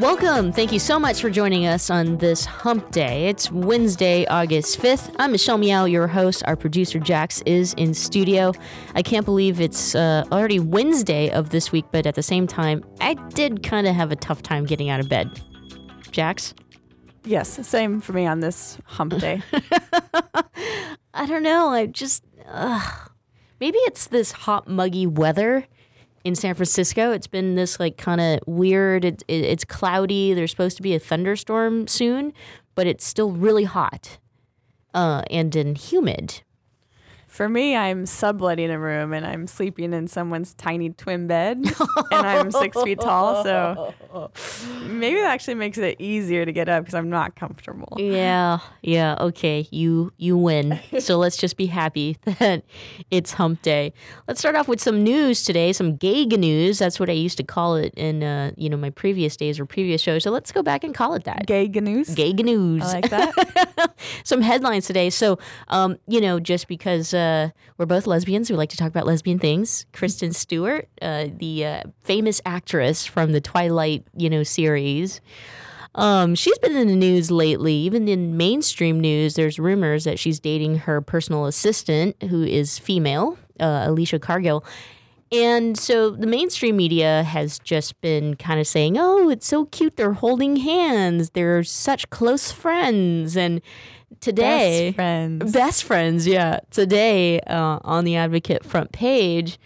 Welcome. Thank you so much for joining us on this hump day. It's Wednesday, August 5th. I'm Michelle Meow, your host. Our producer, Jax, is in studio. I can't believe it's uh, already Wednesday of this week, but at the same time, I did kind of have a tough time getting out of bed. Jax? Yes, same for me on this hump day. I don't know. I just, uh, maybe it's this hot, muggy weather in San Francisco. It's been this like kind of weird. It, it, it's cloudy. There's supposed to be a thunderstorm soon, but it's still really hot uh, and and humid. For me, I'm subletting a room and I'm sleeping in someone's tiny twin bed, and I'm six feet tall. So maybe that actually makes it easier to get up because I'm not comfortable. Yeah, yeah, okay, you you win. so let's just be happy that it's Hump Day. Let's start off with some news today, some gay news. That's what I used to call it in uh, you know my previous days or previous shows. So let's go back and call it that. Gay news. Gay news. I like that. some headlines today. So um, you know, just because. Uh, uh, we're both lesbians. We like to talk about lesbian things. Kristen Stewart, uh, the uh, famous actress from the Twilight, you know, series. Um, she's been in the news lately. Even in mainstream news, there's rumors that she's dating her personal assistant, who is female, uh, Alicia Cargile. And so the mainstream media has just been kind of saying, "Oh, it's so cute. They're holding hands. They're such close friends." And today best friends. best friends yeah. Today uh, on the advocate front page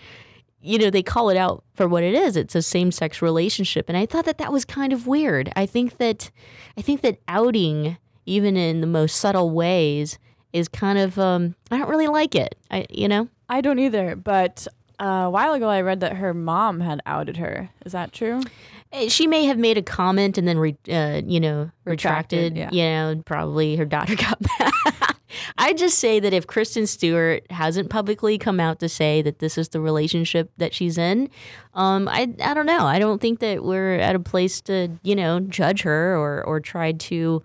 you know they call it out for what it is. It's a same-sex relationship. And i thought that that was kind of weird. I think that i think that outing even in the most subtle ways is kind of um, i don't really like it. I you know? I don't either but uh, a while ago i read that her mom had outed her is that true Eh, she may have made a comment and then, re, uh, you know, retracted. Retracted, yeah. You know, probably her daughter got mad. I just say that if Kristen Stewart hasn't publicly come out to say that this is the relationship that she's in, um, I I don't know. I don't think that we're at a place to you know judge her or or try to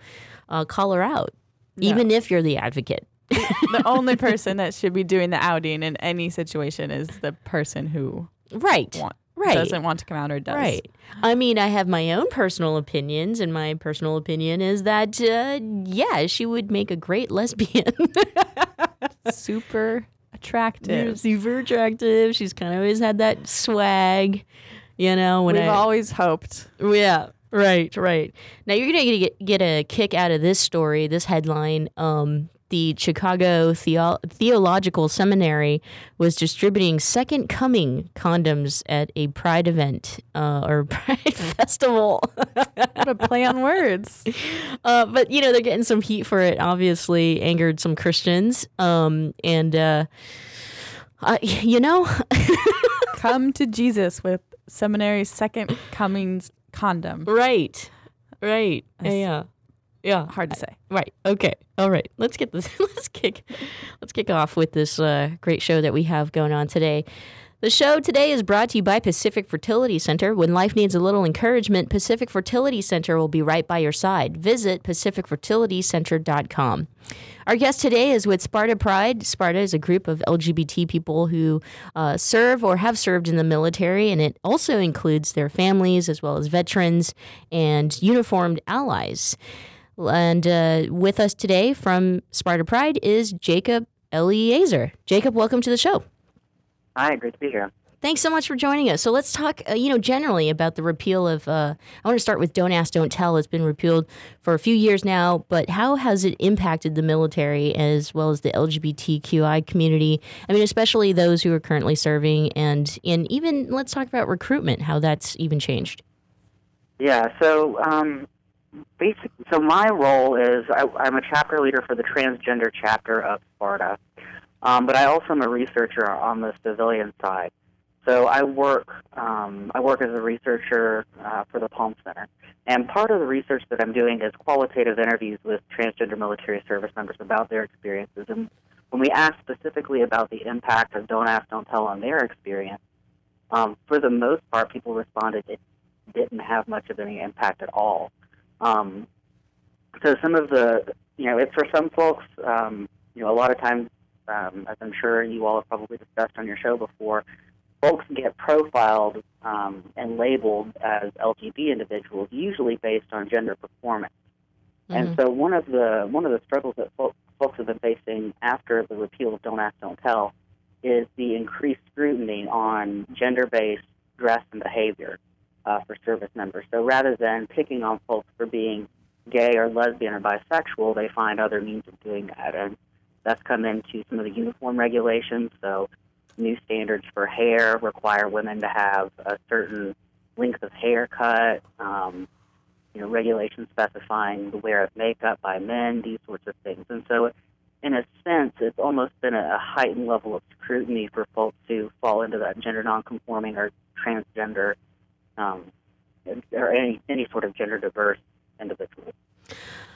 uh, call her out, No. even if you're the advocate. The only person that should be doing the outing in any situation is the person who Right. want, Right. doesn't want to come out or does. Right. I mean, I have my own personal opinions, and my personal opinion is that, uh, yeah, she would make a great lesbian. Super attractive. super attractive. She's kind of always had that swag, you know. When We've I, always hoped. yeah, right, right. Now you're gonna get, get a kick out of this story, this headline. Um, the Chicago Theo- Theological Seminary was distributing Second Coming condoms at a Pride event uh, or Pride festival. What a play on words. Uh, but you know they're getting some heat for it. Obviously, angered some Christians. Um, and uh, you know, Come to Jesus with seminary second comings condom. right, right, yeah, yeah. Hard to say. Right. Okay. All right. Let's get this. Let's kick. Let's kick off with this uh, great show that we have going on today. The show today is brought to you by Pacific Fertility Center. When life needs a little encouragement, Pacific Fertility Center will be right by your side. Visit pacificfertilitycenter.com. Our guest today is with Sparta Pride. Sparta is a group of LGBT people who uh, serve or have served in the military, and it also includes their families as well as veterans and uniformed allies. And uh, with us today from Sparta Pride is Jacob Eleazer. Jacob, welcome to the show. Hi, great to be here. Thanks so much for joining us. So let's talk, uh, you know, generally about the repeal of. Uh, I want to start with "Don't Ask, Don't Tell." It's been repealed for a few years now, but how has it impacted the military as well as the LGBTQI community? I mean, especially those who are currently serving, and and even let's talk about recruitment. How that's even changed. Yeah. So um, basic. So my role is I, I'm a chapter leader for the transgender chapter of Sparta, um, but I also am a researcher on the civilian side. So I work um, I work as a researcher uh, for the Palm Center, and part of the research that I'm doing is qualitative interviews with transgender military service members about their experiences. And when we ask specifically about the impact of Don't Ask, Don't Tell on their experience, um, for the most part, people responded it didn't have much of any impact at all. Um, so some of the, you know, it's for some folks, um, you know, a lot of times, um, as I'm sure you all have probably discussed on your show before, folks get profiled um, and labeled as LGBT individuals, usually based on gender performance. Mm-hmm. And so one of the one of the struggles that fo- folks have been facing after the repeal of Don't Ask, Don't Tell is the increased scrutiny on gender-based dress and behavior uh, for service members. So rather than picking on folks for being gay or lesbian or bisexual, they find other means of doing that, and that's come into some of the uniform regulations. So new standards for hair require women to have a certain length of haircut. Um, you know, regulations specifying the wear of makeup by men, these sorts of things. And so, in a sense, it's almost been a, heightened level of scrutiny for folks who fall into that gender nonconforming or transgender um, or any any sort of gender diverse individual.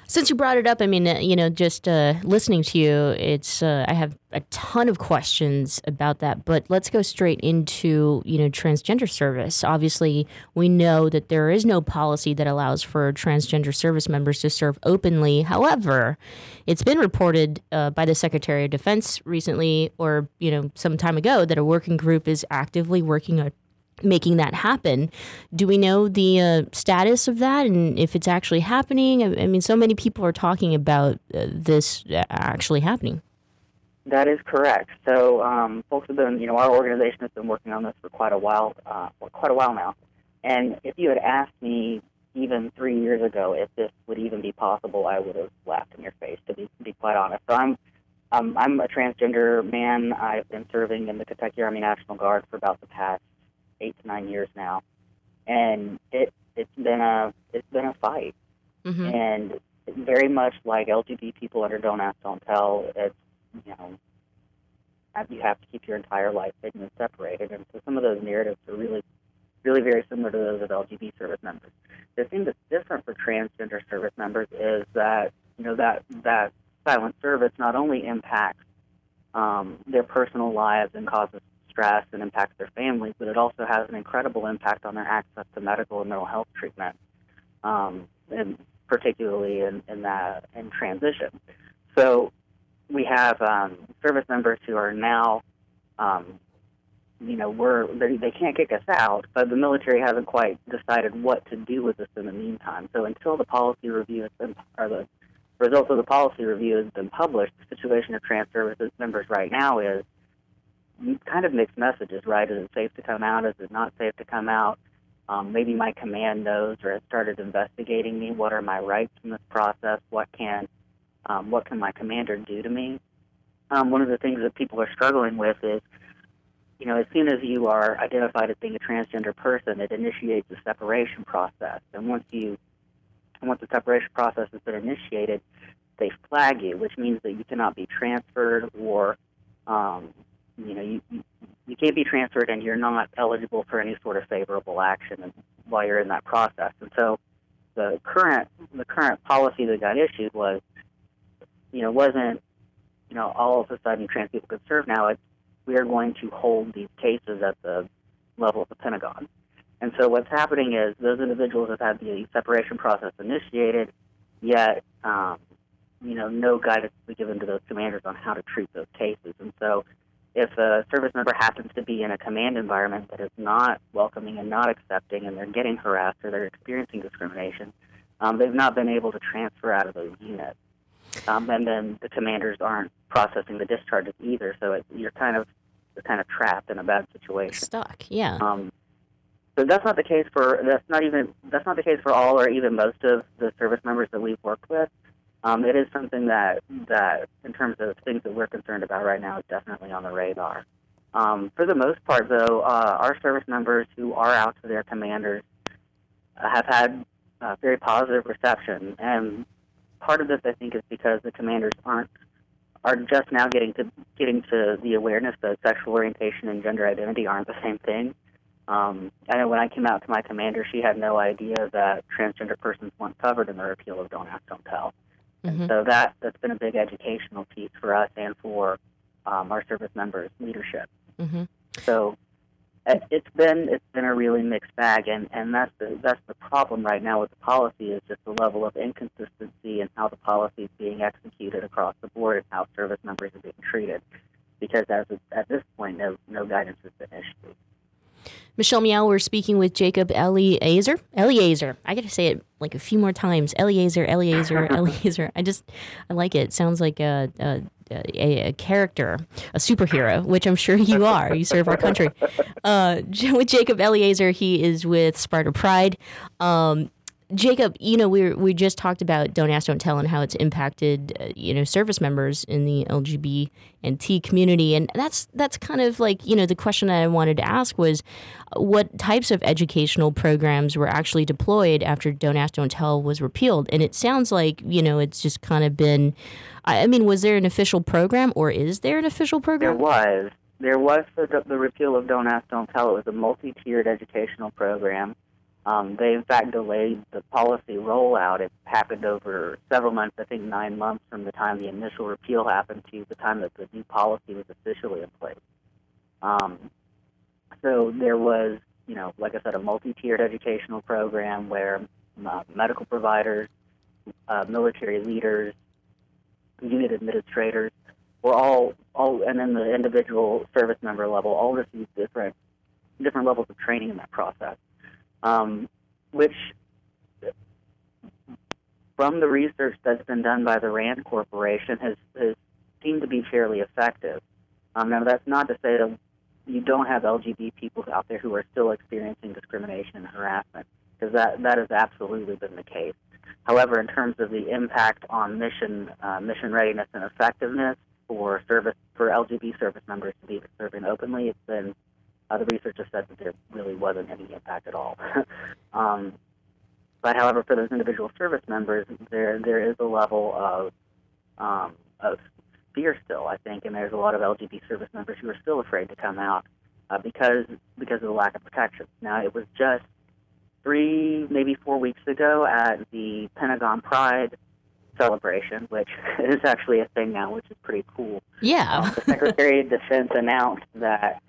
Since you brought it up, I mean, uh, you know, just uh, listening to you, it's uh, I have a ton of questions about that. But let's go straight into you know transgender service. Obviously, we know that there is no policy that allows for transgender service members to serve openly. However, it's been reported uh, by the Secretary of Defense recently, or you know, some time ago, that a working group is actively working on making that happen. Do we know the uh, status of that and if it's actually happening? I, I mean, so many people are talking about uh, this actually happening. That is correct. So, um, folks have been, you know, our organization has been working on this for quite a while, uh, quite a while now. And if you had asked me even three years ago if this would even be possible, I would have laughed in your face. To be, to be quite honest, so I'm um, I'm a transgender man. I've been serving in the Kentucky Army National Guard for about the past eight to nine years now, and it it's been a it's been a fight, mm-hmm. and very much like LGBT people under Don't Ask, Don't Tell. It's you know you have to keep your entire life hidden and separated, and so some of those narratives are really really very similar to those of LGBT service members. The thing that's different for transgender service members is that you know that that silent service not only impacts um, their personal lives and causes stress and impacts their families, but it also has an incredible impact on their access to medical and mental health treatment, um, and particularly in, in that in transition. So we have um, service members who are now, um, you know, we're they, they can't kick us out, but the military hasn't quite decided what to do with us in the meantime. So until the policy review has been, or the results of the policy review has been published, the situation of trans services members right now is kind of mixed messages, right? Is it safe to come out? Is it not safe to come out? Um, maybe my command knows or has started investigating me. What are my rights in this process? What can um, what can my commander do to me? Um, one of the things that people are struggling with is, you know, as soon as you are identified as being a transgender person, it initiates a separation process. And once you, once the separation process has been initiated, they flag you, which means that you cannot be transferred or um, you know, you, you can't be transferred and you're not eligible for any sort of favorable action while you're in that process. And so the current the current policy that got issued was, you know, wasn't, you know, all of a sudden trans people could serve now. It's we are going to hold these cases at the level of the Pentagon. And so what's happening is those individuals have had the separation process initiated, yet, um, you know, no guidance was given to those commanders on how to treat those cases. And so if a service member happens to be in a command environment that is not welcoming and not accepting, and they're getting harassed or they're experiencing discrimination, um, they've not been able to transfer out of those units. Um, and then the commanders aren't processing the discharges either. So it, you're kind of kind of trapped in a bad situation. Stuck, yeah. Um, so that's not the case for that's not even that's not the case for all or even most of the service members that we've worked with. Um, it is something that that in terms of things that we're concerned about right now is definitely on the radar. Um, for the most part, though, uh, our service members who are out to their commanders have had uh, very positive reception, and part of this I think is because the commanders aren't are just now getting to getting to the awareness that sexual orientation and gender identity aren't the same thing. Um, I know when I came out to my commander, she had no idea that transgender persons weren't covered in the repeal of Don't Ask, Don't Tell. Mhm. So that that's been a big educational piece for us and for um, our service members' leadership. Mhm. So it- it's been it's been a really mixed bag, and, and that's the that's the problem right now with the policy is just the level of inconsistency in how the policy is being executed across the board and how service members are being treated. Because as of, at this point, no no guidance has been issued. Michelle Meow, we're speaking with Jacob Eleazer. Eleazer. I got to say it like a few more times. Eleazer, Eleazer, Eleazer. I just, I like it. It sounds like a, a, a, a character, a superhero, which I'm sure you are. You serve our country. Uh, with Jacob Eleazer, he is with Sparta Pride. Um, Jacob, you know, we we just talked about Don't Ask, Don't Tell and how it's impacted, uh, you know, service members in the LGBT and T community, and that's that's kind of like you know the question that I wanted to ask was, uh, what types of educational programs were actually deployed after Don't Ask, Don't Tell was repealed? And it sounds like you know it's just kind of been, I I mean, was there an official program or is there an official program? There was. There was the, the repeal of Don't Ask, Don't Tell. It was a multi-tiered educational program. Um, they, in fact, delayed the policy rollout. It happened over several months, I think nine months from the time the initial repeal happened to the time that the new policy was officially in place. Um, so there was, you know, like I said, a multi-tiered educational program where uh, medical providers, uh, military leaders, unit administrators were all, all, and then the individual service member level, all received different, different levels of training in that process, um, which, from the research that's been done by the Rand Corporation, has, has seemed to be fairly effective. Um, now, that's not to say that you don't have LGBT people out there who are still experiencing discrimination and harassment, because that, that has absolutely been the case. However, in terms of the impact on mission uh, mission readiness and effectiveness for service for LGBT service members to be serving openly, it's been uh, the research has said that there really wasn't any impact at all. um, but however, for those individual service members, there there is a level of um, of fear still, I think, and there's a lot of LGBT service members who are still afraid to come out uh, because because of the lack of protection. Now, it was just three, maybe four weeks ago at the Pentagon Pride celebration, which is actually a thing now, which is pretty cool. Yeah. the Secretary of Defense announced that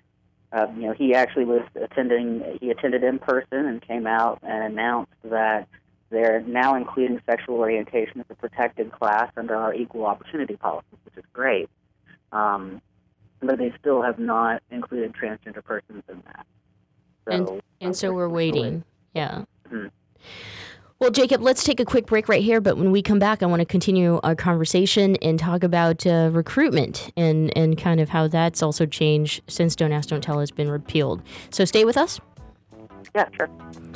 uh, you know he actually was attending. He attended in person and came out and announced that they're now including sexual orientation as a protected class under our equal opportunity policy, which is great. Um, but they still have not included transgender persons in that. and So, and so we're waiting. Yeah. Mhm. Well, Jacob, let's take a quick break right here. But when we come back, I want to continue our conversation and talk about uh, recruitment and, and kind of how that's also changed since Don't Ask, Don't Tell has been repealed. So stay with us. Yeah, sure.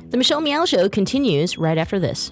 The Michelle Meow Show continues right after this.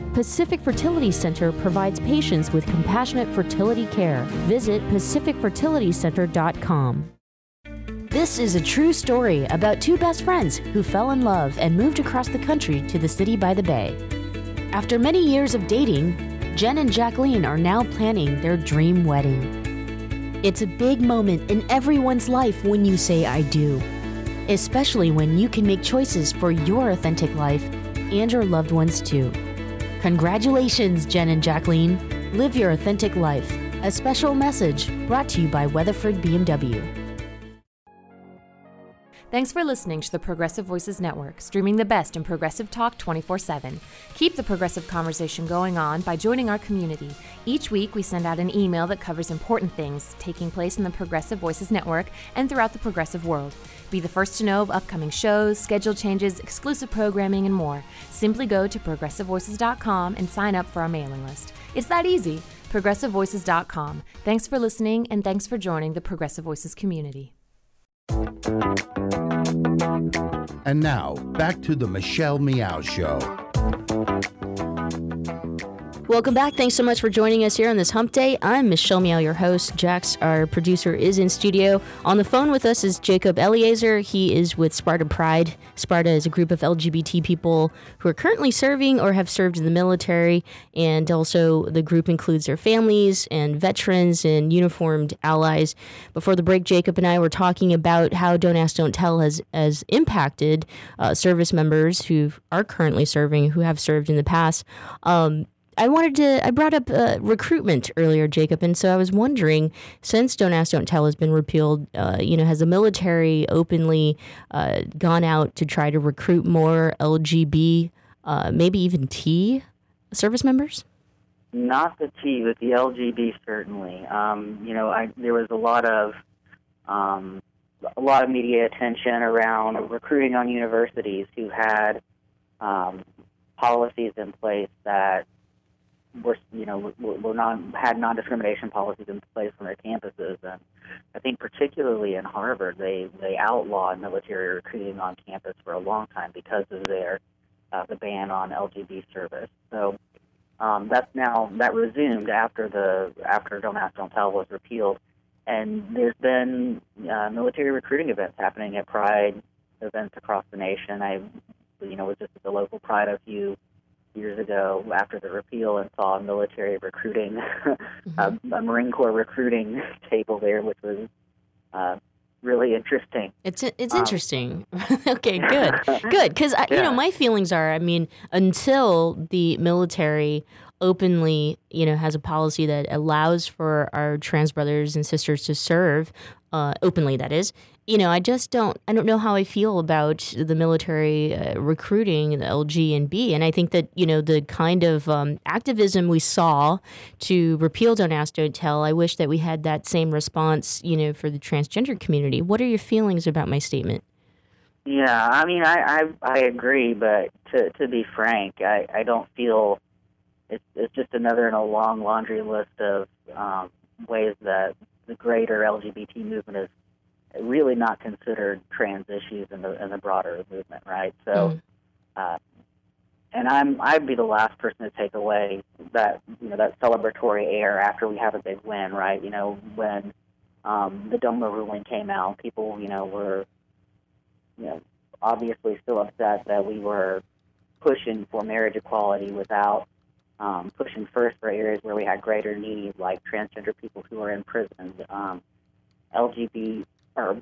Pacific Fertility Center provides patients with compassionate fertility care. Visit pacificfertilitycenter.com. This is a true story about two best friends who fell in love and moved across the country to the city by the bay. After many years of dating, Jen and Jacqueline are now planning their dream wedding. It's a big moment in everyone's life when you say I do, especially when you can make choices for your authentic life and your loved ones too. Congratulations, Jen and Jacqueline. Live your authentic life. A special message brought to you by Weatherford BMW. Thanks for listening to the Progressive Voices Network, streaming the best in progressive talk 24 7. Keep the progressive conversation going on by joining our community. Each week, we send out an email that covers important things taking place in the Progressive Voices Network and throughout the progressive world. Be the first to know of upcoming shows, schedule changes, exclusive programming, and more. Simply go to progressivevoices.com and sign up for our mailing list. It's that easy. ProgressiveVoices.com. Thanks for listening, and thanks for joining the Progressive Voices community. And now, back to the Michelle Meow Show. Welcome back. Thanks so much for joining us here on this hump day. I'm Michelle Meow, your host. Jax, our producer, is in studio. On the phone with us is Jacob Eleazer. He is with Sparta Pride. Sparta is a group of LGBT people who are currently serving or have served in the military. And also, the group includes their families and veterans and uniformed allies. Before the break, Jacob and I were talking about how Don't Ask, Don't Tell has, has impacted uh, service members who are currently serving, who have served in the past. Um, I wanted to. I brought up uh, recruitment earlier, Jacob, and so I was wondering, since "Don't Ask, Don't Tell" has been repealed, uh, you know, has the military openly uh, gone out to try to recruit more LGB, uh, maybe even T service members? Not the T, but the LGB certainly. Um, you know, I, there was a lot of um, a lot of media attention around recruiting on universities who had um, policies in place that were you know were, were non had non discrimination policies in place on their campuses, and I think particularly in Harvard, they they outlawed military recruiting on campus for a long time because of their uh, the ban on LGB service. So um, that's now that resumed after the after Don't Ask Don't Tell was repealed, and there's been uh, military recruiting events happening at Pride events across the nation. I you know was just at the local Pride a few years ago after the repeal and saw a military recruiting, mm-hmm. a, a, Marine Corps recruiting table there, which was uh, really interesting. It's it's um, interesting. okay, good, good. Because yeah. you know, my feelings are, I mean, until the military openly, you know, has a policy that allows for our trans brothers and sisters to serve uh, openly. That is, you know, I just don't I don't know how I feel about the military uh, recruiting the LG and B, and I think that you know the kind of um, activism we saw to repeal Don't Ask, Don't Tell. I wish that we had that same response, you know, for the transgender community. What are your feelings about my statement? Yeah, I mean, I I, I agree, but to to be frank, I I don't feel it's it's just another in a long laundry list of um, ways that the greater LGBT movement is really not considered trans issues in the in the broader movement, right? So, mm. uh, and I'm I'd be the last person to take away that you know that celebratory air after we have a big win, right? You know when um, the DOMA ruling came out, people you know were you know obviously still upset that we were pushing for marriage equality without um, pushing first for areas where we had greater need, like transgender people who are in um, LGBT, or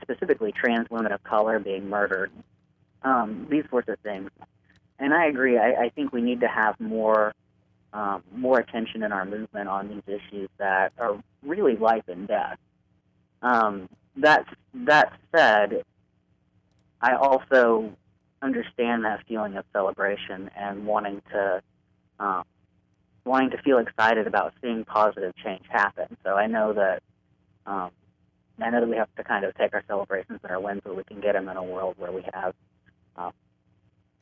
specifically trans women of color being murdered, um, these sorts of things. And I agree. I, I think we need to have more um, more attention in our movement on these issues that are really life and death. Um, that that said, I also understand that feeling of celebration and wanting to um, wanting to feel excited about seeing positive change happen. So I know that um, I know that we have to kind of take our celebrations and our wins where we can get them in a world where we have um,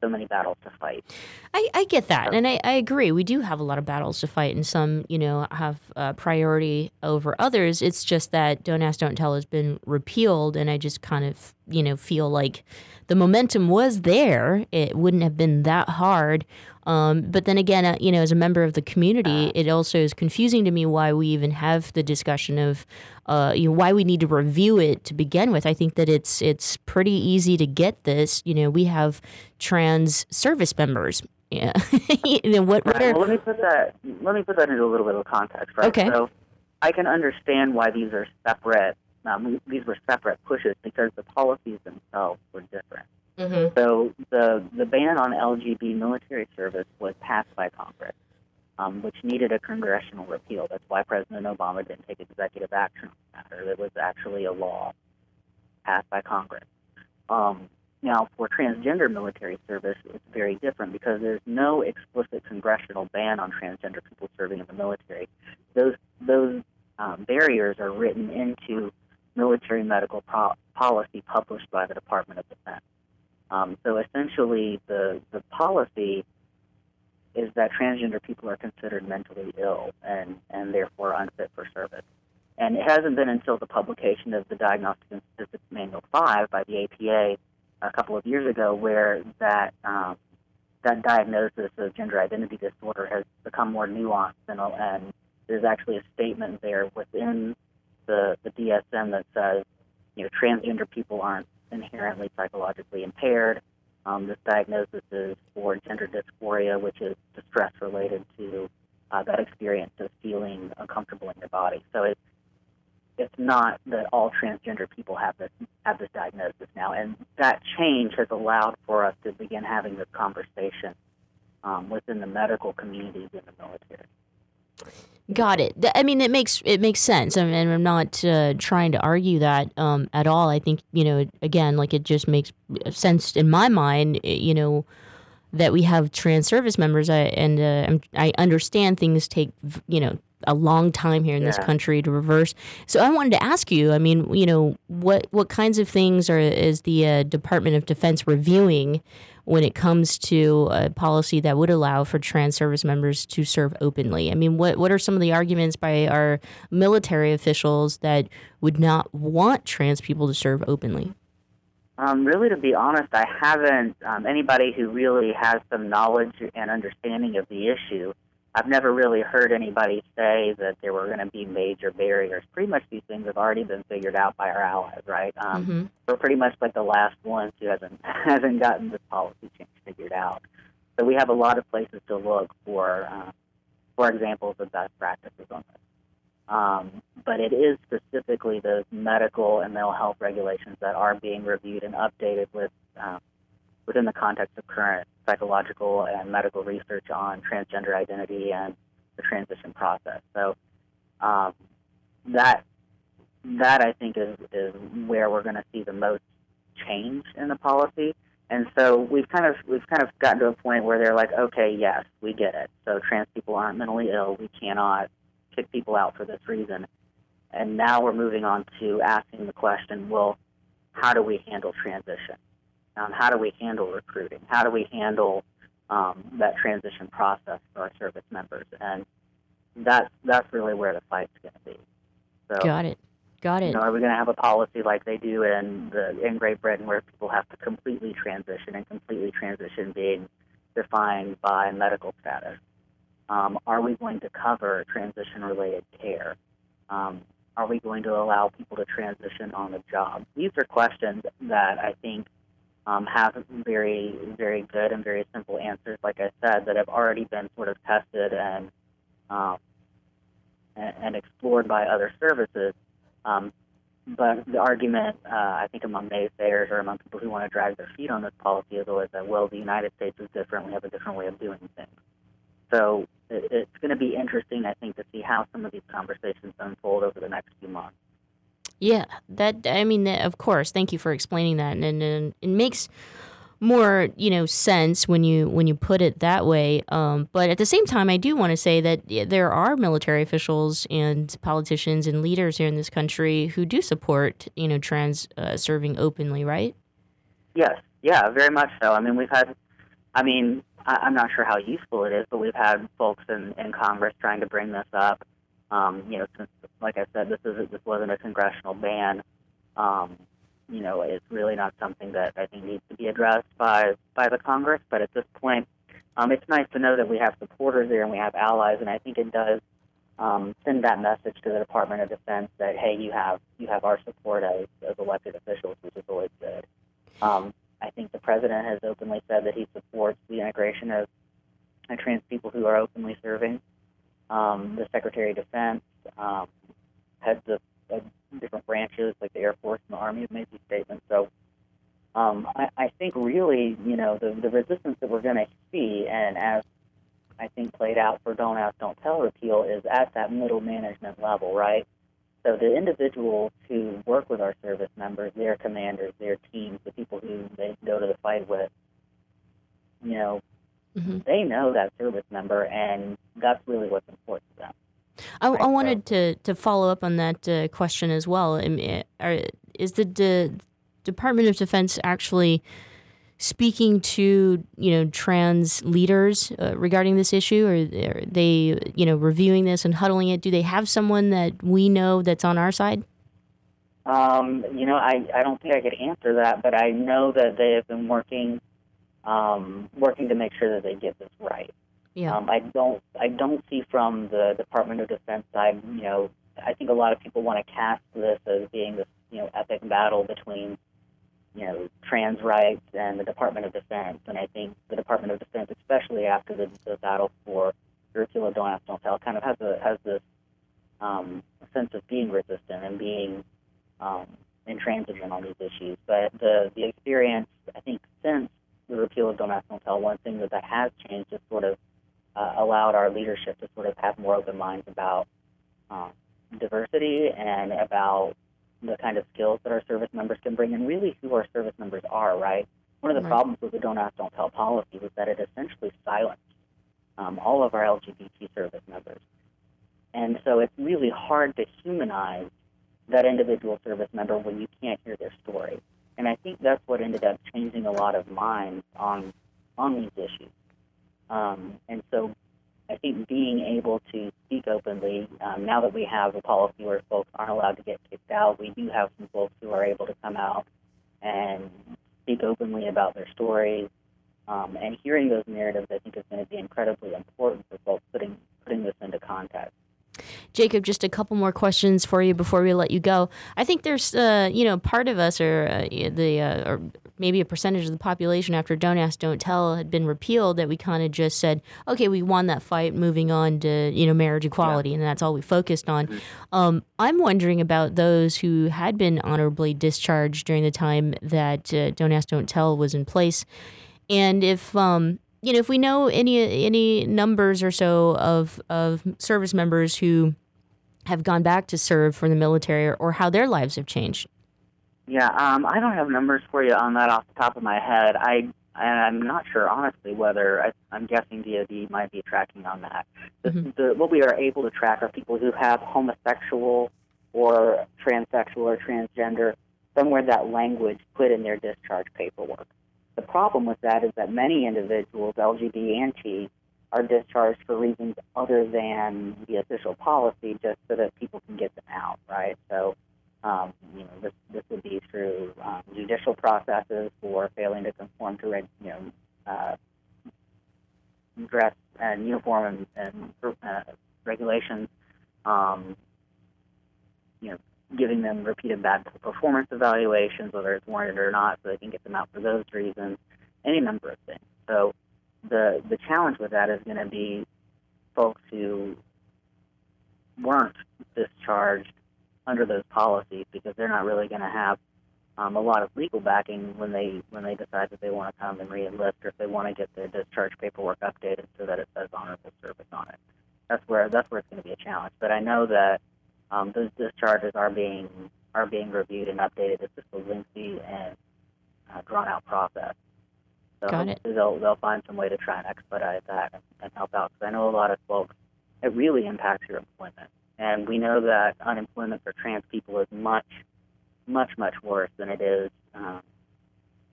so many battles to fight. I, I get that, and I, I agree. We do have a lot of battles to fight, and some, you know, have uh, priority over others. It's just that Don't Ask, Don't Tell has been repealed, and I just kind of, you know, feel like the momentum was there. It wouldn't have been that hard Um, but then again, uh, you know, as a member of the community, it also is confusing to me why we even have the discussion of, uh, you know, why we need to review it to begin with. I think that it's it's pretty easy to get this. You know, we have trans service members. Yeah, you know what? What Right, are well, let me put that. Let me put that into a little bit of context, right? Okay. So, I can understand why these are separate. Um, these were separate pushes because the policies themselves were different. Mhm. So the the ban on LGB military service was passed by Congress, um, which needed a congressional repeal. That's why President Obama didn't take executive action on the matter. It was actually a law passed by Congress. Um, now, for transgender military service, it's very different because there's no explicit congressional ban on transgender people serving in the military. Those those um, barriers are written into military medical pro- policy published by the Department of Defense. Um, so essentially, the the policy is that transgender people are considered mentally ill and and therefore unfit for service. And it hasn't been until the publication of the Diagnostic and Statistics Manual 5 by the APA a couple of years ago where that um, that diagnosis of gender identity disorder has become more nuanced and, and there's actually a statement there within the, the DSM that says, you know, transgender people aren't inherently psychologically impaired. Um, this diagnosis is for gender dysphoria, which is distress related to uh, that experience of feeling uncomfortable in your body. So it's it's not that all transgender people have this have this diagnosis now, and that change has allowed for us to begin having this conversation um, within the medical communities in the military. Got it. I mean, it makes it makes sense. I mean, I'm not uh, trying to argue that um, at all. I think you know, again, like it just makes sense in my mind. eh, You know, that we have trans service members, I, and uh, I'm, I understand things take you know a long time here in this country to reverse. So I wanted to ask you. I mean, you know, what what kinds of things are is the uh, Department of Defense reviewing when it comes to a policy that would allow for trans service members to serve openly? I mean, what what are some of the arguments by our military officials that would not want trans people to serve openly? Um, really, to be honest, I haven't. Um, anybody who really has some knowledge and understanding of the issue, I've never really heard anybody say that there were going to be major barriers. Pretty much these things have already been figured out by our allies, right? Um, Mhm. We're pretty much like the last ones who hasn't hasn't gotten this policy change figured out. So we have a lot of places to look for, uh, for examples of best practices on this. Um, but it is specifically those medical and mental health regulations that are being reviewed and updated with um, within the context of current psychological and medical research on transgender identity and the transition process. So um, that that I think is is where we're going to see the most change in the policy. And so we've kind of we've kind of gotten to a point where they're like, okay, yes, we get it. So trans people aren't mentally ill. We cannot kick people out for this reason. And now we're moving on to asking the question, well, how do we handle transition? Um, how do we handle recruiting? How do we handle um, that transition process for our service members? And that's that's really where the fight's going to be. So, Got it. Got it. you know, are we going to have a policy like they do in the in Great Britain, where people have to completely transition and completely transition being defined by medical status? Um, are we going to cover transition-related care? Um, are we going to allow people to transition on the job? These are questions that I think um, have very, very good and very simple answers, like I said, that have already been sort of tested and um, and, explored by other services. Um, but the argument, uh, I think, among naysayers or among people who want to drag their feet on this policy is always that, well, the United States is different. We have a different way of doing things. So it, it's going to be interesting, I think, to see how some of these conversations unfold over the next few months. Yeah, that I mean, that- of course. Thank you for explaining that, and, and, and it makes more you know sense when you when you put it that way. Um, but at the same time, I do want to say that there are military officials and politicians and leaders here in this country who do support you know trans uh, serving openly, right? Yes, yeah, very much so. I mean, we've had, I mean, I, I'm not sure how useful it is, but we've had folks in, in Congress trying to bring this up. Um, you know, since, like I said, this is this wasn't a congressional ban. Um, you know, it's really not something that I think needs to be addressed by by the Congress. But at this point, um, it's nice to know that we have supporters there and we have allies, and I think it does um, send that message to the Department of Defense that hey, you have you have our support as, as elected officials, which is always good. Um, I think the president has openly said that he supports the integration of trans people who are openly serving. Um, the Secretary of Defense, um, heads of, different branches like the Air Force and the Army have made these statements. So um, I, I think really, you know, the, the resistance that we're going to see, and as I think played out for Don't Ask, Don't Tell repeal, is at that middle management level, right? So the individuals who work with our service members, their commanders, their teams, the people who they go to the fight with, you know, Mm-hmm. they know that service member, and that's really what's important to them. I, I wanted to, to follow up on that uh, question as well. Are, is the De- Department of Defense actually speaking to you know trans leaders uh, regarding this issue, or are they you know reviewing this and huddling it? Do they have someone that we know that's on our side? Um, you know, I, I don't think I could answer that, but I know that they have been working um, working to make sure that they get this right. Yeah. Um, I don't I don't see from the Department of Defense side, you know, I think a lot of people want to cast this as being this, you know, epic battle between, you know, trans rights and the Department of Defense. And I think the Department of Defense, especially after the, the battle for of Don't Ask, Don't Tell, kind of has a has this um, sense of being resistant and being um, intransigent on these issues. But the the experience, I think, since the repeal of Don't Ask, Don't Tell, one thing that that has changed is sort of uh, allowed our leadership to sort of have more open minds about um, diversity and about the kind of skills that our service members can bring and really who our service members are, right? One of the Right. problems with the Don't Ask, Don't Tell policy was that it essentially silenced um, all of our LGBT service members. And so it's really hard to humanize that individual service member when you can't hear their story. And I think that's what ended up changing a lot of minds on on these issues. Um, and so I think being able to speak openly, um, now that we have a policy where folks aren't allowed to get kicked out, we do have some folks who are able to come out and speak openly about their stories. Um, and hearing those narratives, I think, is going to be incredibly important for folks putting putting this into context. Jacob, just a couple more questions for you before we let you go. I think there's, uh, you know, part of us, or uh, the, uh, or maybe a percentage of the population after "Don't Ask, Don't Tell" had been repealed, that we kind of just said, "Okay, we won that fight. Moving on to, you know, marriage equality," and that's all we focused on. Um, I'm wondering about those who had been honorably discharged during the time that uh, "Don't Ask, Don't Tell" was in place, and if um, you know, if we know any any numbers or so of of service members who have gone back to serve for the military or, or how their lives have changed. Yeah, um, I don't have numbers for you on that off the top of my head. I and I'm not sure honestly whether I, I'm guessing DoD might be tracking on that. The, the, what we are able to track are people who have homosexual or transsexual or transgender somewhere that language put in their discharge paperwork. The problem with that is that many individuals, LGBT and T, are discharged for reasons other than the official policy, just so that people can get them out, right? So, um, you know, this this would be through um, judicial processes for failing to conform to, you know, uh, dress and uniform and, and uh, regulations. Um, you know, giving them repeated bad performance evaluations, whether it's warranted or not, so they can get them out for those reasons. Any number of things. So the the challenge with that is going to be folks who weren't discharged under those policies because they're not really going to have um, a lot of legal backing when they when they decide that they want to come and reenlist or if they want to get their discharge paperwork updated so that it says honorable service on it. That's where that's where it's going to be a challenge. But I know that um, those discharges are being are being reviewed and updated. It's just a lengthy and uh, drawn out process. So Got it. they'll they'll find some way to try and expedite that and, and help out. Because I know a lot of folks, it really impacts your employment, and we know that unemployment for trans people is much, much, much worse than it is um,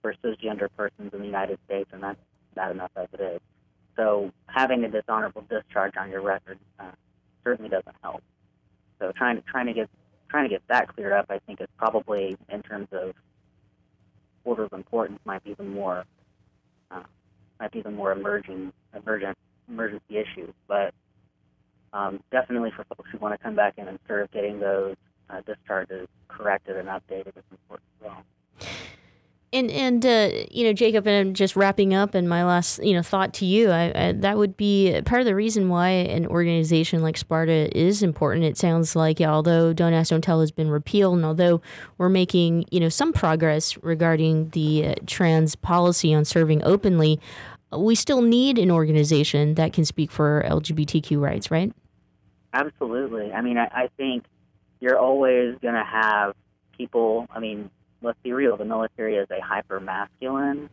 for cisgender persons in the United States, and that's bad enough as it is. So having a dishonorable discharge on your record uh, certainly doesn't help. So trying to trying to get trying to get that cleared up, I think, is probably in terms of order of importance might be the more uh, might be the more emerging emergent emergency issues. But um, definitely for folks who want to come back in and serve, getting those uh, discharges corrected and updated is important as well. And and uh, you know, Jacob, and just wrapping up. And my last you know thought to you, I, I, that would be part of the reason why an organization like Sparta is important. It sounds like, yeah, although Don't Ask, Don't Tell has been repealed, and although we're making you know some progress regarding the uh, trans policy on serving openly, we still need an organization that can speak for LGBTQ rights, right? Absolutely. I mean, I, I think you're always going to have people. I mean, let's be real, the military is a hyper masculine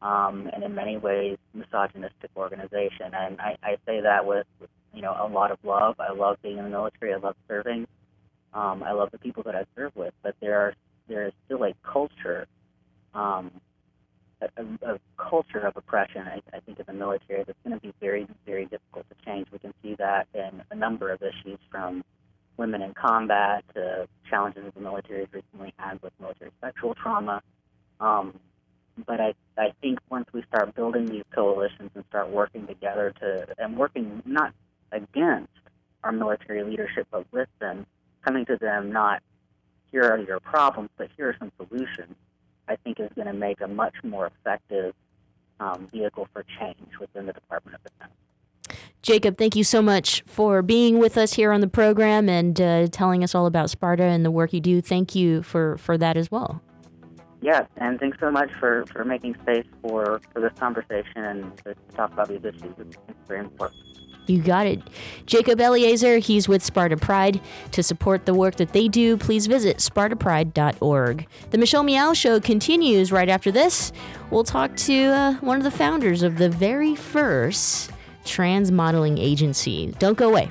um, and in many ways misogynistic organization. And I, I say that with, with, you know, a lot of love. I love being in the military. I love serving. Um, I love the people that I serve with. But there are there is still a culture, um, a, a, culture of oppression. I, I think in the military that's going to be very very difficult to change. We can see that in a number of issues from women in combat to challenges that the military has recently had with military sexual trauma. Um, but I, I think once we start building these coalitions and start working together to, and working not against our military leadership, but with them, coming to them not, here are your problems, but here are some solutions, I think is going to make a much more effective um, vehicle for change within the Department of Defense. Jacob, thank you so much for being with us here on the program and uh, telling us all about Sparta and the work you do. Thank you for, for that as well. Yes, and thanks so much for, for making space for, for this conversation and to talk about these issues. It's, very important. You got it. Jacob Eleazer, he's with Sparta Pride. To support the work that they do, please visit spartapride.org. The Michelle Meow Show continues right after this. We'll talk to uh, one of the founders of the very first trans modeling agency. Don't go away.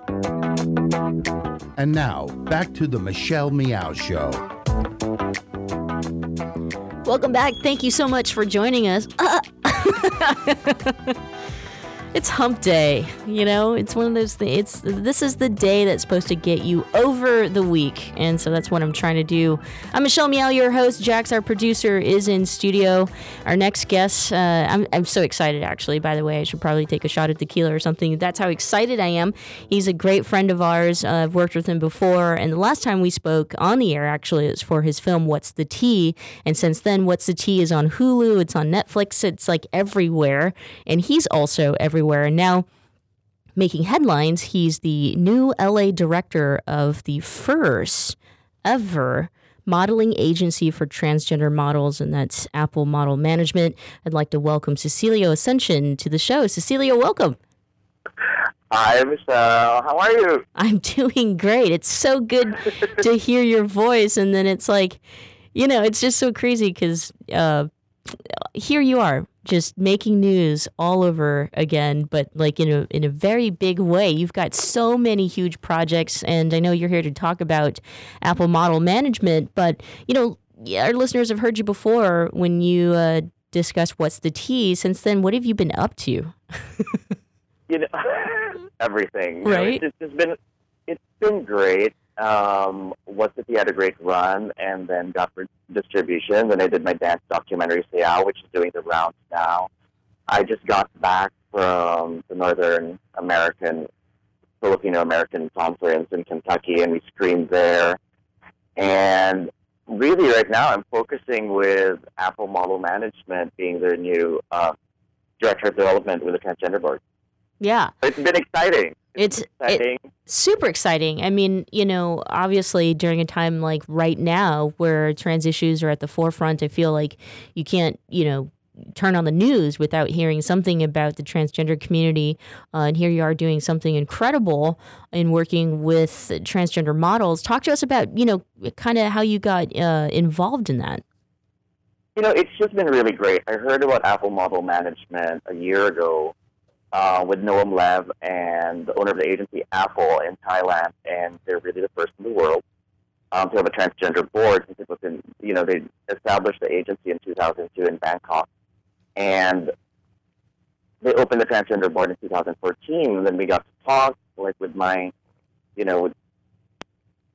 And now, back to the Michelle Meow Show. Welcome back. Thank you so much for joining us. Uh, It's hump day, you know. It's one of those things. It's this is the day that's supposed to get you over the week, and so that's what I'm trying to do. I'm Michelle Meow, your host. Jax, our producer, is in studio. Our next guest, uh, I'm I'm so excited. Actually, by the way, I should probably take a shot at tequila or something. That's how excited I am. He's a great friend of ours. Uh, I've worked with him before, and the last time we spoke on the air, actually, it was for his film "What's the Tea," and since then, "What's the Tea" is on Hulu. It's on Netflix. It's like everywhere, and he's also everywhere everywhere. And now, making headlines, he's the new LA director of the first ever modeling agency for transgender models, and that's Apple Model Management. I'd like to welcome Cecilio Asuncion to the show. Cecilio, welcome. Hi, Michelle. How are you? I'm doing great. It's so good to hear your voice, and then it's like, you know, it's just so crazy because uh, here you are just making news all over again, but like in a in a very big way. You've got so many huge projects, and I know you're here to talk about Apple Model Management. But you know, our listeners have heard you before when you uh, discuss what's the tea. Since then, what have you been up to? you know, everything. Right. You know, it's, it's been it's been great um, What's he had a great run and then got for distribution. Then I did my dance documentary, Sayao, which is doing the rounds now. I just got back from the Northern American, Filipino American conference in Kentucky, and we screened there. And really, right now, I'm focusing with Apple Model Management being their new uh, director of development with the transgender board. Yeah. It's been exciting. It's, exciting. It, super exciting. I mean, you know, obviously during a time like right now where trans issues are at the forefront, I feel like you can't, you know, turn on the news without hearing something about the transgender community. Uh, and here you are doing something incredible in working with transgender models. Talk to us about, you know, kind of how you got uh, involved in that. You know, it's just been really great. I heard about Apple Model Management a year ago uh, with Noam Lev and the owner of the agency Apple in Thailand, and they're really the first in the world um, to have a transgender board. Since it was in, you know, they established the agency in 2002 in Bangkok, and they opened the transgender board in 2014. And then we got to talk, like with my, you know,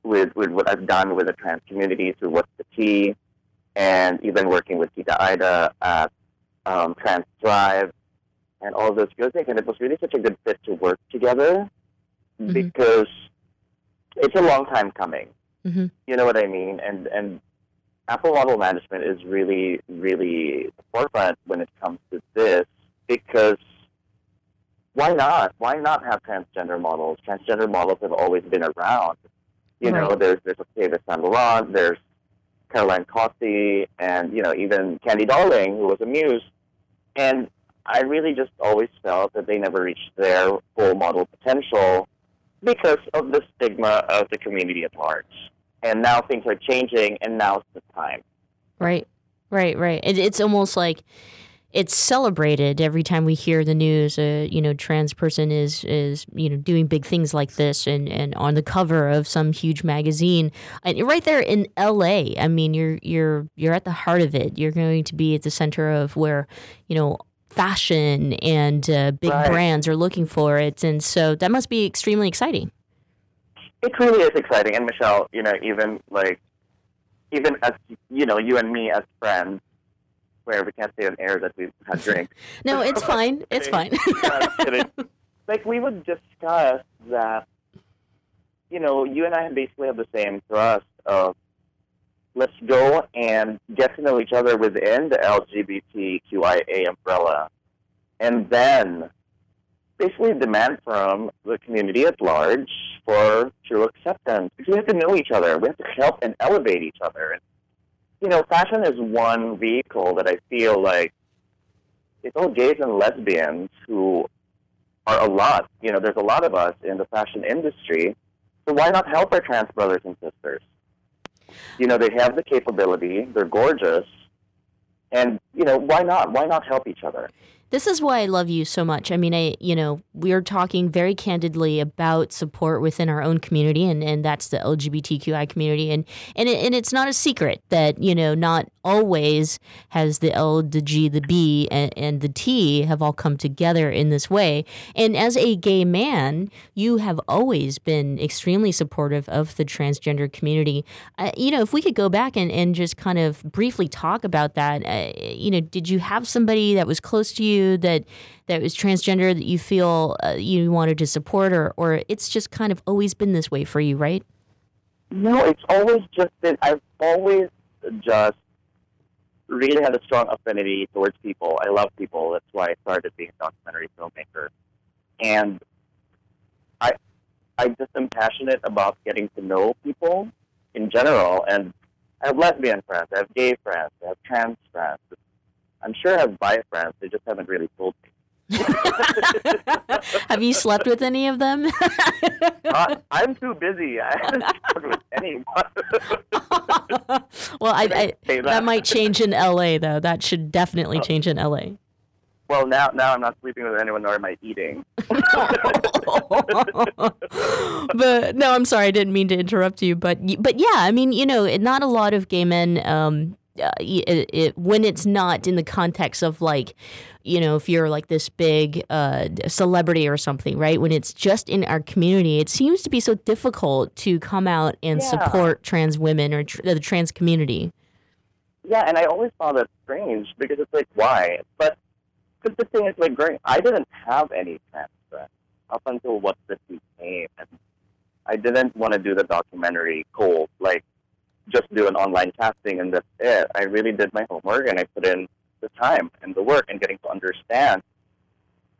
with with, what I've done with the trans community through What's the Tea, and even working with Tita Aida at um, Trans Thrive and all those good things. And it was really such a good fit to work together mm-hmm. because it's a long time coming. Mm-hmm. You know what I mean? And and Apple model management is really, really the forefront when it comes to this because why not? Why not have transgender models? Transgender models have always been around. You right. know, there's there's Octavia Saint Laurent, there's Caroline Cossey, and you know even Candy Darling, who was a muse. And I really just always felt that they never reached their full model potential because of the stigma of the community at large. And now things are changing, and now's the time. Right, right, right. It, it's almost like it's celebrated every time we hear the news. A you know trans person is is you know doing big things like this and and on the cover of some huge magazine. And right there in L.A. I mean, you're you're you're at the heart of it. You're going to be at the center of where you know fashion and uh, big right. brands are looking for it. And so that must be extremely exciting. It really is exciting. And Michelle, you know, even like, even as, you know, you and me as friends, where we can't say on air that we've had drinks. no, it's fine. It's fine. like, we would discuss that, you know, you and I basically have the same thrust of let's go and get to know each other within the LGBTQIA umbrella, and then basically demand from the community at large for true acceptance. Because we have to know each other. We have to help and elevate each other. And, you know, fashion is one vehicle that I feel like it's all gays and lesbians who are a lot. You know, there's a lot of us in the fashion industry. So why not help our trans brothers and sisters? You know, they have the capability, they're gorgeous, and, you know, why not? Why not help each other? This is why I love you so much. I mean, I you know, we're talking very candidly about support within our own community and, and that's the LGBTQI community and and it, and it's not a secret that, you know, not always has the L, the G, the B, and, and the T have all come together in this way. And as a gay man, you have always been extremely supportive of the transgender community. Uh, you know, if we could go back and, and just kind of briefly talk about that, uh, you know, did you have somebody that was close to you that that was transgender that you feel uh, you wanted to support, or or it's just kind of always been this way for you, right? No, it's always just been. I've always just really had a strong affinity towards people. I love people. That's why I started being a documentary filmmaker, and I, I just am passionate about getting to know people in general. And I have lesbian friends, I have gay friends, I have trans friends. I'm sure I have bi friends. They just haven't really told me. Have you slept with any of them? uh, I'm too busy. I haven't slept with anyone. well, I, I that. that. might change in LA though. That should definitely change in LA. Well, now now I'm not sleeping with anyone, nor am I eating. but no, I'm sorry, I didn't mean to interrupt you. But but yeah, I mean, you know, not a lot of gay men. Um, uh, it, it, when it's not in the context of like, you know, if you're like this big uh, celebrity or something, right? When it's just in our community, it seems to be so difficult to come out and Yeah. support trans women or tr- the trans community. Yeah, and I always found that strange because it's like, why? But but the thing is, like, growing, I didn't have any trans friends up until what this became, and I didn't want to do the documentary cold, like just do an online casting and that's it. I really did my homework and I put in the time and the work and getting to understand.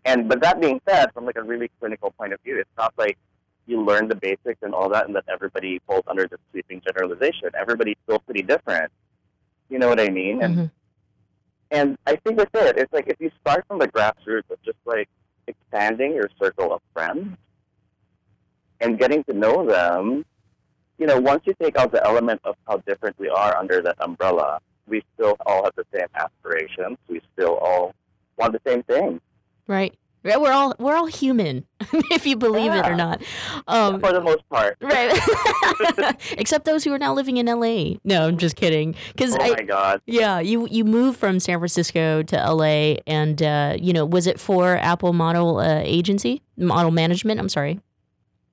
And but that being said, from like a really clinical point of view, it's not like you learn the basics and all that, and that everybody falls under the sweeping generalization. Everybody's still pretty different. You know what I mean? And mm-hmm. and I think that's it. It's like if you start from the grassroots of just like expanding your circle of friends and getting to know them, you know, once you take out the element of how different we are under that umbrella, we still all have the same aspirations. We still all want the same thing. Right. Yeah, We're all we're all human, if you believe it or not. Um, For the most part. Right. Except those who are now living in LA. No, I'm just kidding. Because Oh I, my God. yeah, you you moved from San Francisco to LA, and uh, you know, was it for Apple Model uh, Agency, Model Management? I'm sorry.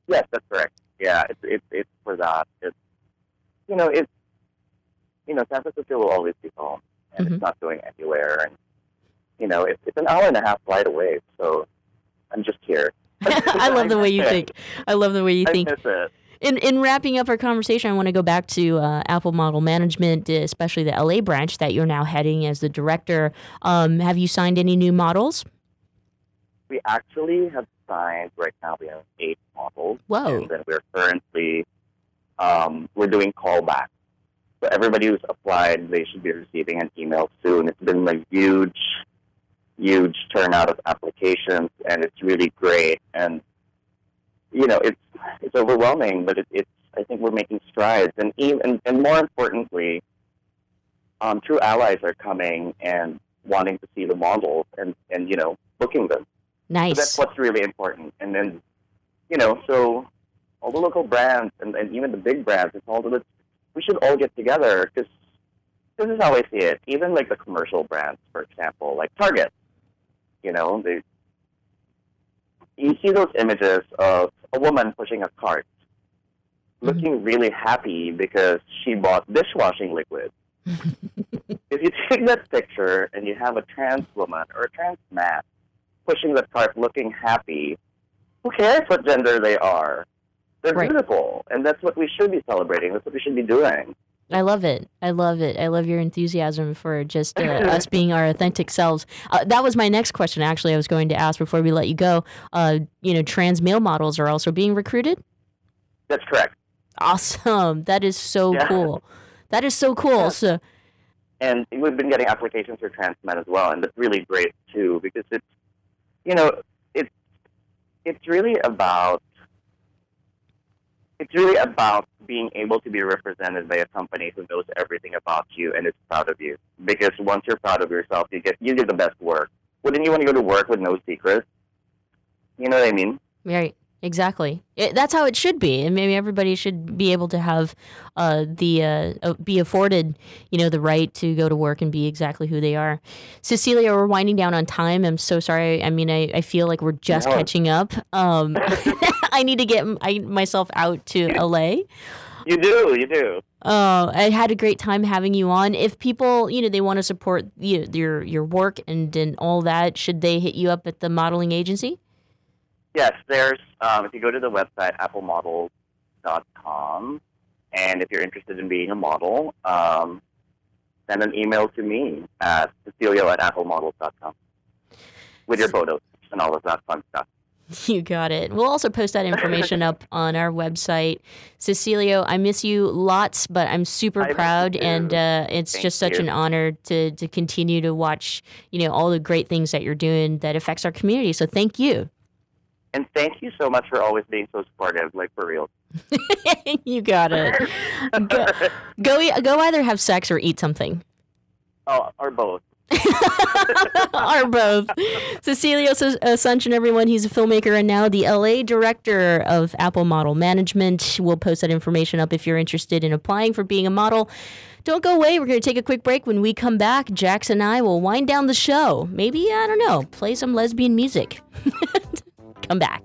Yes, that's correct. Yeah, it's it's it's for that. It's you know it's you know San Francisco will always be home, and Mm-hmm. it's not going anywhere. And you know it's it's an hour and a half flight away, so I'm just here. I love the way you think. I love the way you I think. In in wrapping up our conversation, I want to go back to uh, Apple Model Management, especially the LA branch that you're now heading as the director. Um, have you signed any new models? We actually have signed right now. We have eight models. Whoa. And then we're currently um, we're doing callbacks. So everybody who's applied, they should be receiving an email soon. It's been a huge, huge turnout of applications, and it's really great. And you know, it's it's overwhelming, but it, it's I think we're making strides. And even and more importantly, um, true allies are coming and wanting to see the models and and you know booking them. Nice. So that's what's really important. And then, you know, so all the local brands and, and even the big brands, it's all the, we should all get together because this is how I see it. Even like the commercial brands, for example, like Target, you know, they, you see those images of a woman pushing a cart mm-hmm. looking really happy because she bought dishwashing liquid. if you take that picture and you have a trans woman or a trans man pushing the cart looking happy, who cares what gender they are? They're Right. beautiful, and that's what we should be celebrating. That's what we should be doing. I love it. I love it. I love your enthusiasm for just uh, us being our authentic selves. Uh, that was my next question. Actually, I was going to ask before we let you go. Uh, you know, trans male models are also being recruited. That's correct. Awesome. That is so Yeah. cool. That is so cool. So And we've been getting applications for trans men as well, and that's really great too because it's, you know, it's it's really about it's really about being able to be represented by a company who knows everything about you and is proud of you. Because once you're proud of yourself, you get you get the best work. Wouldn't you want to go to work with no secrets? You know what I mean? right. Exactly. It, that's how it should be, and maybe everybody should be able to have uh, the uh, uh, be afforded, you know, the right to go to work and be exactly who they are. Cecilia, we're winding down on time. I'm so sorry. I mean, I, I feel like we're just No. catching up. Um, I need to get I, myself out to LA. You do, you do. Uh, I had a great time having you on. If people, you know, they want to support you, your your work and and all that, should they hit you up at the modeling agency? Yes, there's, um, if you go to the website, applemodels.com, and if you're interested in being a model, um, send an email to me at cecilio at applemodels.com with your photos and all of that fun stuff. You got it. We'll also post that information up on our website. Cecilio, I miss you lots, but I'm super I proud, and uh, it's Thank just such you. an honor to to continue to watch, you know, all the great things that you're doing that affects our community. So thank you. And thank you so much for always being so supportive, like for real. you got it. go, go go either have sex or eat something. Oh, or both. or both. Cecilio Sus- uh, everyone. He's a filmmaker and now the LA director of Apple Model Management. We'll post that information up if you're interested in applying for being a model. Don't go away. We're going to take a quick break. When we come back, Jax and I will wind down the show. Maybe, I don't know, play some lesbian music. come back.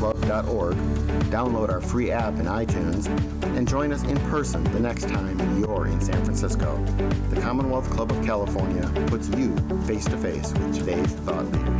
commonwealthclub.org, download our free app in iTunes, and join us in person the next time you're in San Francisco. The Commonwealth Club of California puts you face to face with today's thought leaders.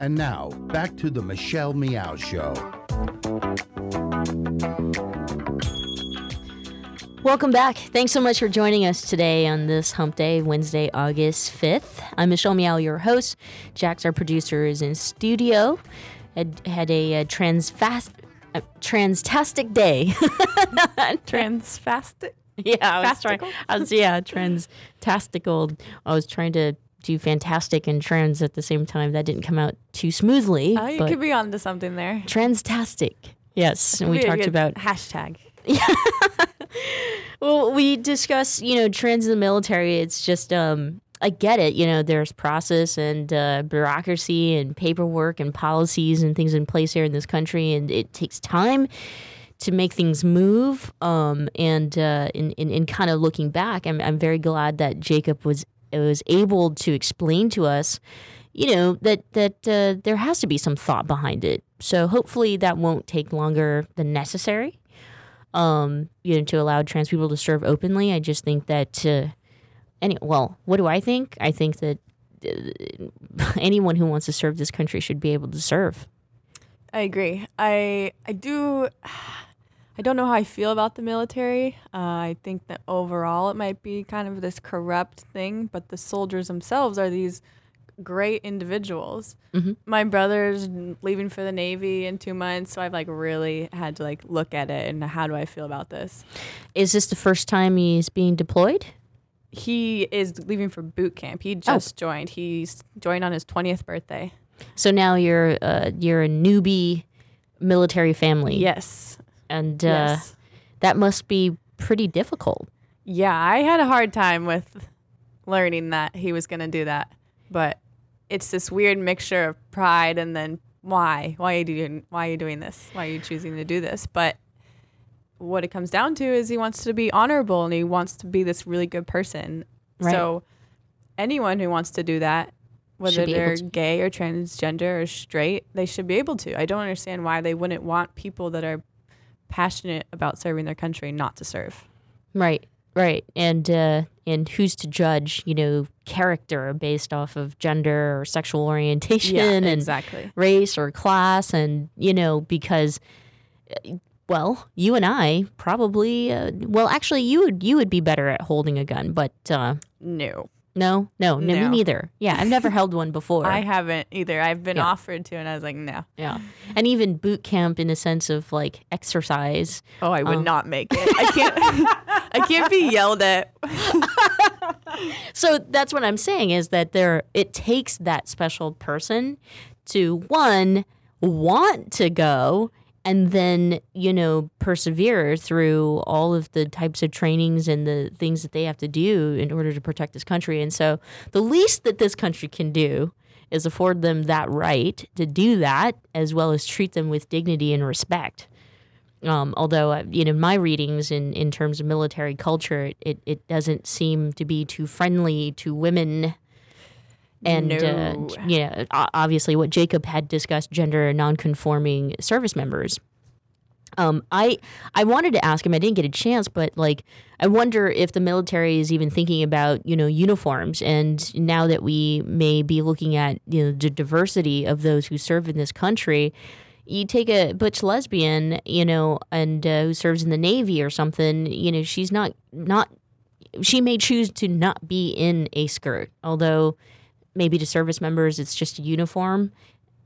And now, back to the Michelle Meow Show. Welcome back. Thanks so much for joining us today on this Hump Day, Wednesday, August 5th. I'm Michelle Meow, your host. Jax our producer, is in studio. Had, had a, uh trans fast, uh, transtastic day. Transfastic? Yeah, I was trying. I was yeah, transtastical. I was trying to do fantastic and trans at the same time. That didn't come out too smoothly. Oh, you could be onto something there. transtastic. Yes, and we Could be a talked about hashtag. well, we discuss, you know, trans in the military. It's just, um, I get it. You know, there's process and uh, bureaucracy and paperwork and policies and things in place here in this country, and it takes time to make things move. Um, and uh, in, in, in kind of looking back, I'm, I'm very glad that Jacob was was able to explain to us, you know, that that uh, there has to be some thought behind it. So hopefully that won't take longer than necessary. Um, you know, to allow trans people to serve openly. I just think that. Uh, any well, what do I think? I think that uh, anyone who wants to serve this country should be able to serve. I agree. I I do. I don't know how I feel about the military. Uh, I think that overall it might be kind of this corrupt thing, but the soldiers themselves are these great individuals. Mhm. My brother's leaving for the Navy in two months, so I've like really had to like look at it and how do I feel about this? Is this the first time he's being deployed? He is leaving for boot camp. He just joined. He's joined on his twentieth birthday. So now you're uh, you're a newbie military family. Yes. And uh, Yes. that must be pretty difficult. Yeah, I had a hard time with learning that he was going to do that. But it's this weird mixture of pride and then why? Why are you doing why are you doing this? Why are you choosing to do this? But what it comes down to is he wants to be honorable and he wants to be this really good person. Right. So anyone who wants to do that, whether Should be able they're gay or transgender or straight, they should be able to. I don't understand why they wouldn't want people that are passionate about serving their country not to serve. Right, right, and uh, and who's to judge? You know, character based off of gender or sexual orientation, and exactly. race or class, and you know because. uh, Well, you and I probably. Uh, well, actually, you would you would be better at holding a gun, but uh, No. No, no, no, me No. neither. Yeah, I've never held one before. I haven't either. I've been Yeah. offered to, and I was like, no. Yeah, and even boot camp in a sense of like exercise. Oh, I would Um, not make it. I can't. I can't be yelled at. so that's what I'm saying is that there it takes that special person to one want to go and then you know persevere through all of the types of trainings and the things that they have to do in order to protect this country. And so the least that this country can do is afford them that right to do that as well as treat them with dignity and respect. Um, although uh, you know my readings in, in terms of military culture, it, it doesn't seem to be too friendly to women, and uh, you know obviously what Jacob had discussed gender nonconforming service members. Um, I I wanted to ask him. I didn't get a chance, but like I wonder if the military is even thinking about you know uniforms. And now that we may be looking at you know the diversity of those who serve in this country, you take a butch lesbian, you know, and uh, who serves in the navy or something. You know, she's not not. She may choose to not be in a skirt, although maybe to service members it's just a uniform.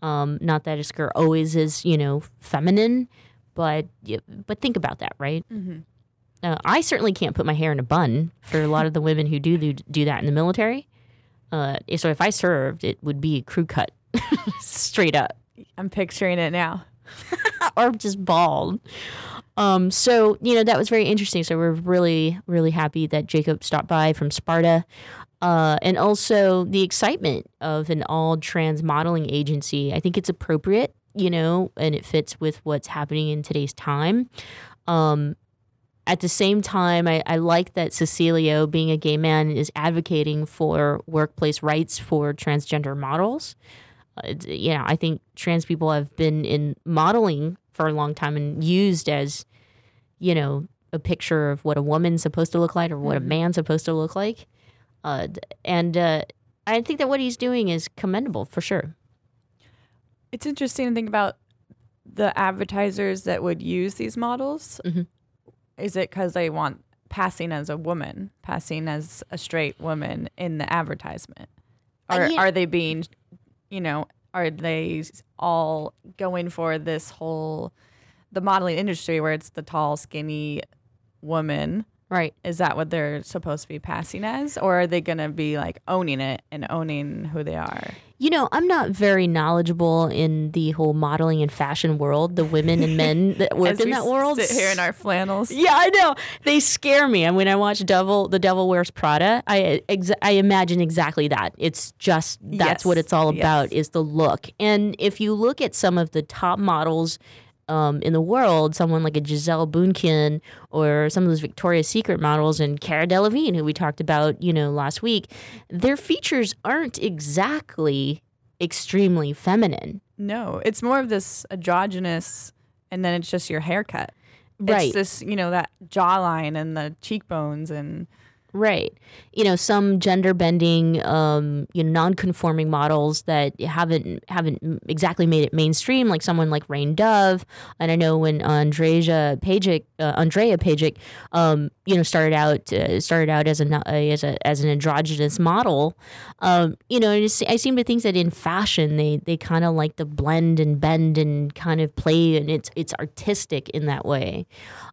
Um, not that a skirt always is, you know, feminine, but but think about that, right? Mhm. Uh, I certainly can't put my hair in a bun for a lot of the women who do do, do that in the military. Uh, so if I served, it would be a crew cut, straight up, I'm picturing it now. or just bald. Um, so you know that was very interesting. So we're really really happy that Jacob stopped by from Sparta. Uh, and also the excitement of an all trans modeling agency. I think it's appropriate, you know, and it fits with what's happening in today's time. Um, at the same time, I, I like that Cecilio, being a gay man, is advocating for workplace rights for transgender models. Uh, you know, I think trans people have been in modeling for a long time and used as, you know, a picture of what a woman's supposed to look like or what a Mhm. man's supposed to look like. Uh, and uh, I think that what he's doing is commendable for sure. It's interesting to think about the advertisers that would use these models. Mhm. Is it because they want passing as a woman, passing as a straight woman in the advertisement? Uh, yeah. are they being, you know, are they all going for this whole, the modeling industry where it's the tall, skinny woman? Right. Is that what they're supposed to be passing as? Or are they going to be like owning it and owning who they are? You know, I'm not very knowledgeable in the whole modeling and fashion world. The women and men that work in that world sit here in our flannels. Yeah, I know. They scare me. And when I watch Devil, The Devil Wears Prada, I uh, ex- I imagine exactly that. It's just that's Yes, what it's all yes. about is the look. And if you look at some of the top models um, in the world, someone like a Gisele Bundchen or some of those Victoria's Secret models and Cara Delevingne, who we talked about, you know, last week, their features aren't exactly extremely feminine. No, it's more of this androgynous, and then it's just your haircut. Right. It's this, you know, that jawline and the cheekbones and Right. You know, some gender bending, um, you know, non-conforming models that haven't haven't exactly made it mainstream, like someone like Rain Dove. And I know when Andrea Pejic, uh, Andrea Pejic, um, you know, started out uh, started out as a as a as an androgynous model. Um, you know, I, I seem to think that in fashion they they kind of like to blend and bend and kind of play, and it's it's artistic in that way.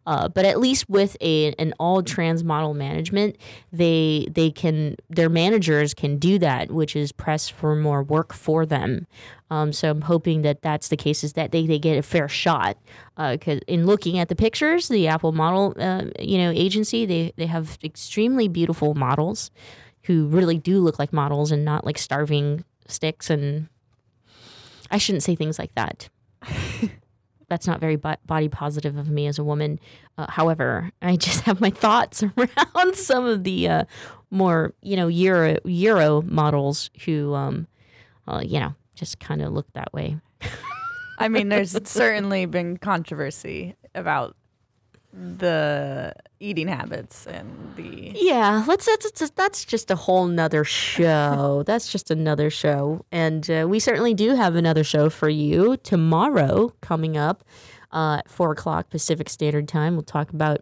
Uh, but at least with a an all trans model management, they they can their managers can do that, which is press for more work for them. Um, so I'm hoping that that's the case is that they, they get a fair shot. Because uh, in looking at the pictures, the Apple model uh, you know agency they they have extremely beautiful models who really do look like models and not like starving sticks and I shouldn't say things like that that's not very body positive of me as a woman. Uh, however, I just have my thoughts around some of the uh, more, you know, Euro Euro models who, um, uh, you know, just kind of look that way. I mean, there's certainly been controversy about the eating habits and the yeah let's that's that's, that's just a whole nother show. That's just another show. And uh, we certainly do have another show for you tomorrow coming up uh, at four o'clock pacific standard time. We'll talk about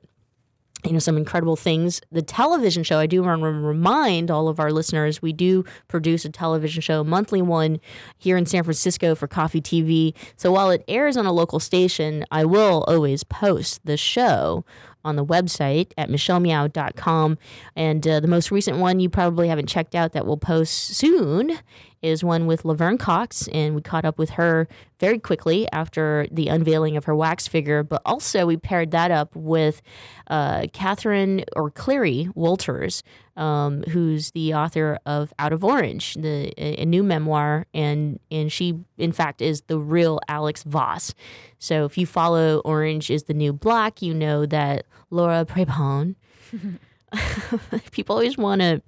you know some incredible things. The television show i do want to remind all of our listeners we do produce a television show monthly one here in san francisco for KOFY TV so while it airs on a local station i will always post the show on the website at michellemeow.com. And uh, the most recent one you probably haven't checked out that we'll post soon is one with Laverne Cox, and we caught up with her very quickly after the unveiling of her wax figure. But also, we paired that up with uh, Catherine or Cleary Wolters, um, who's the author of Out of Orange, the a, new memoir, and and she in fact is the real Alex Vause. So if you follow Orange is the New Black, you know that Laura Prepon. people always want to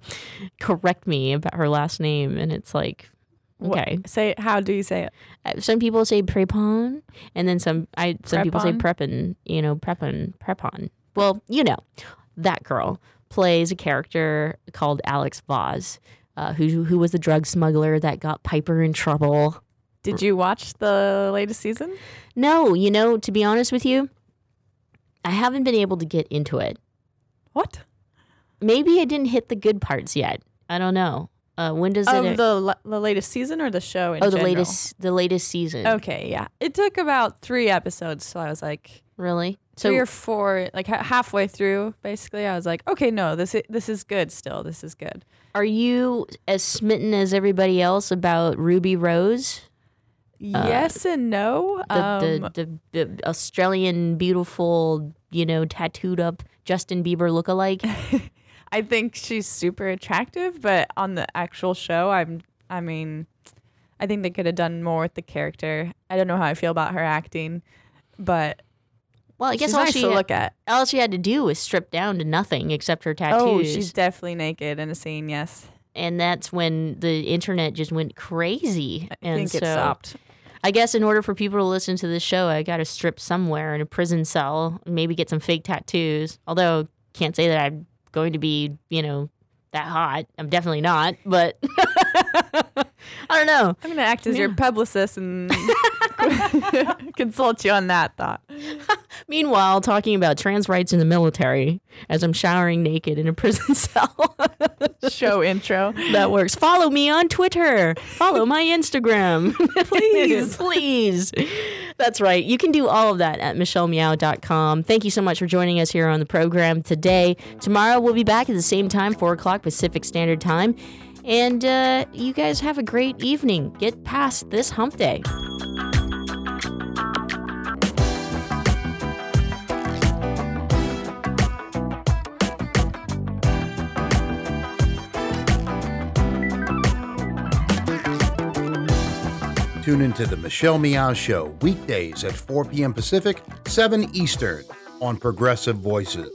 correct me about her last name, and it's like, okay, what, say how do you say it? Uh, some people say Prepon, and then some I some people say Prepon. You know, Prepon, Prepon. Well, you know, that girl plays a character called Alex Vause, uh, who who was the drug smuggler that got Piper in trouble. Did you watch the latest season? No, you know, to be honest with you, I haven't been able to get into it. What? Maybe I didn't hit the good parts yet. I don't know. Uh, when does of it? the the latest season or the show? oh, the general? latest the latest season. Okay, yeah. It took about three episodes, so I was like, really? So three or four, like ha- halfway through, basically, I was like, okay, no, this is, this is good. Still, this is good. Are you as smitten as everybody else about Ruby Rose? Yes uh, and no. The, um, the, the, the Australian beautiful, you know, tattooed up Justin Bieber lookalike. I think she's super attractive, but on the actual show, I'm. I mean, I think they could have done more with the character. I don't know how I feel about her acting, but well, I guess she's all nice she to had, look at. All she had to do was strip down to nothing except her tattoos. Oh, she's definitely naked in a scene. Yes, and that's when the internet just went crazy. I and think so, it stopped. I guess in order for people to listen to this show, I got to strip somewhere in a prison cell, maybe get some fake tattoos. Although can't say that I'm going to be, you know, that hot. I'm definitely not, but I don't know. I'm going to act as yeah. your publicist and consult you on that thought. Meanwhile, talking about trans rights in the military as I'm showering naked in a prison cell. Show intro. That works. Follow me on Twitter. Follow my Instagram. Please. Please. That's right. You can do all of that at michellemeow.com. Thank you so much for joining us here on the program today. Tomorrow we'll be back at the same time, 4 o'clock Pacific Standard Time. And uh, you guys have a great evening. Get past this hump day. Tune into the Michelle Meow Show weekdays at 4 p.m. Pacific, 7 Eastern on Progressive Voices.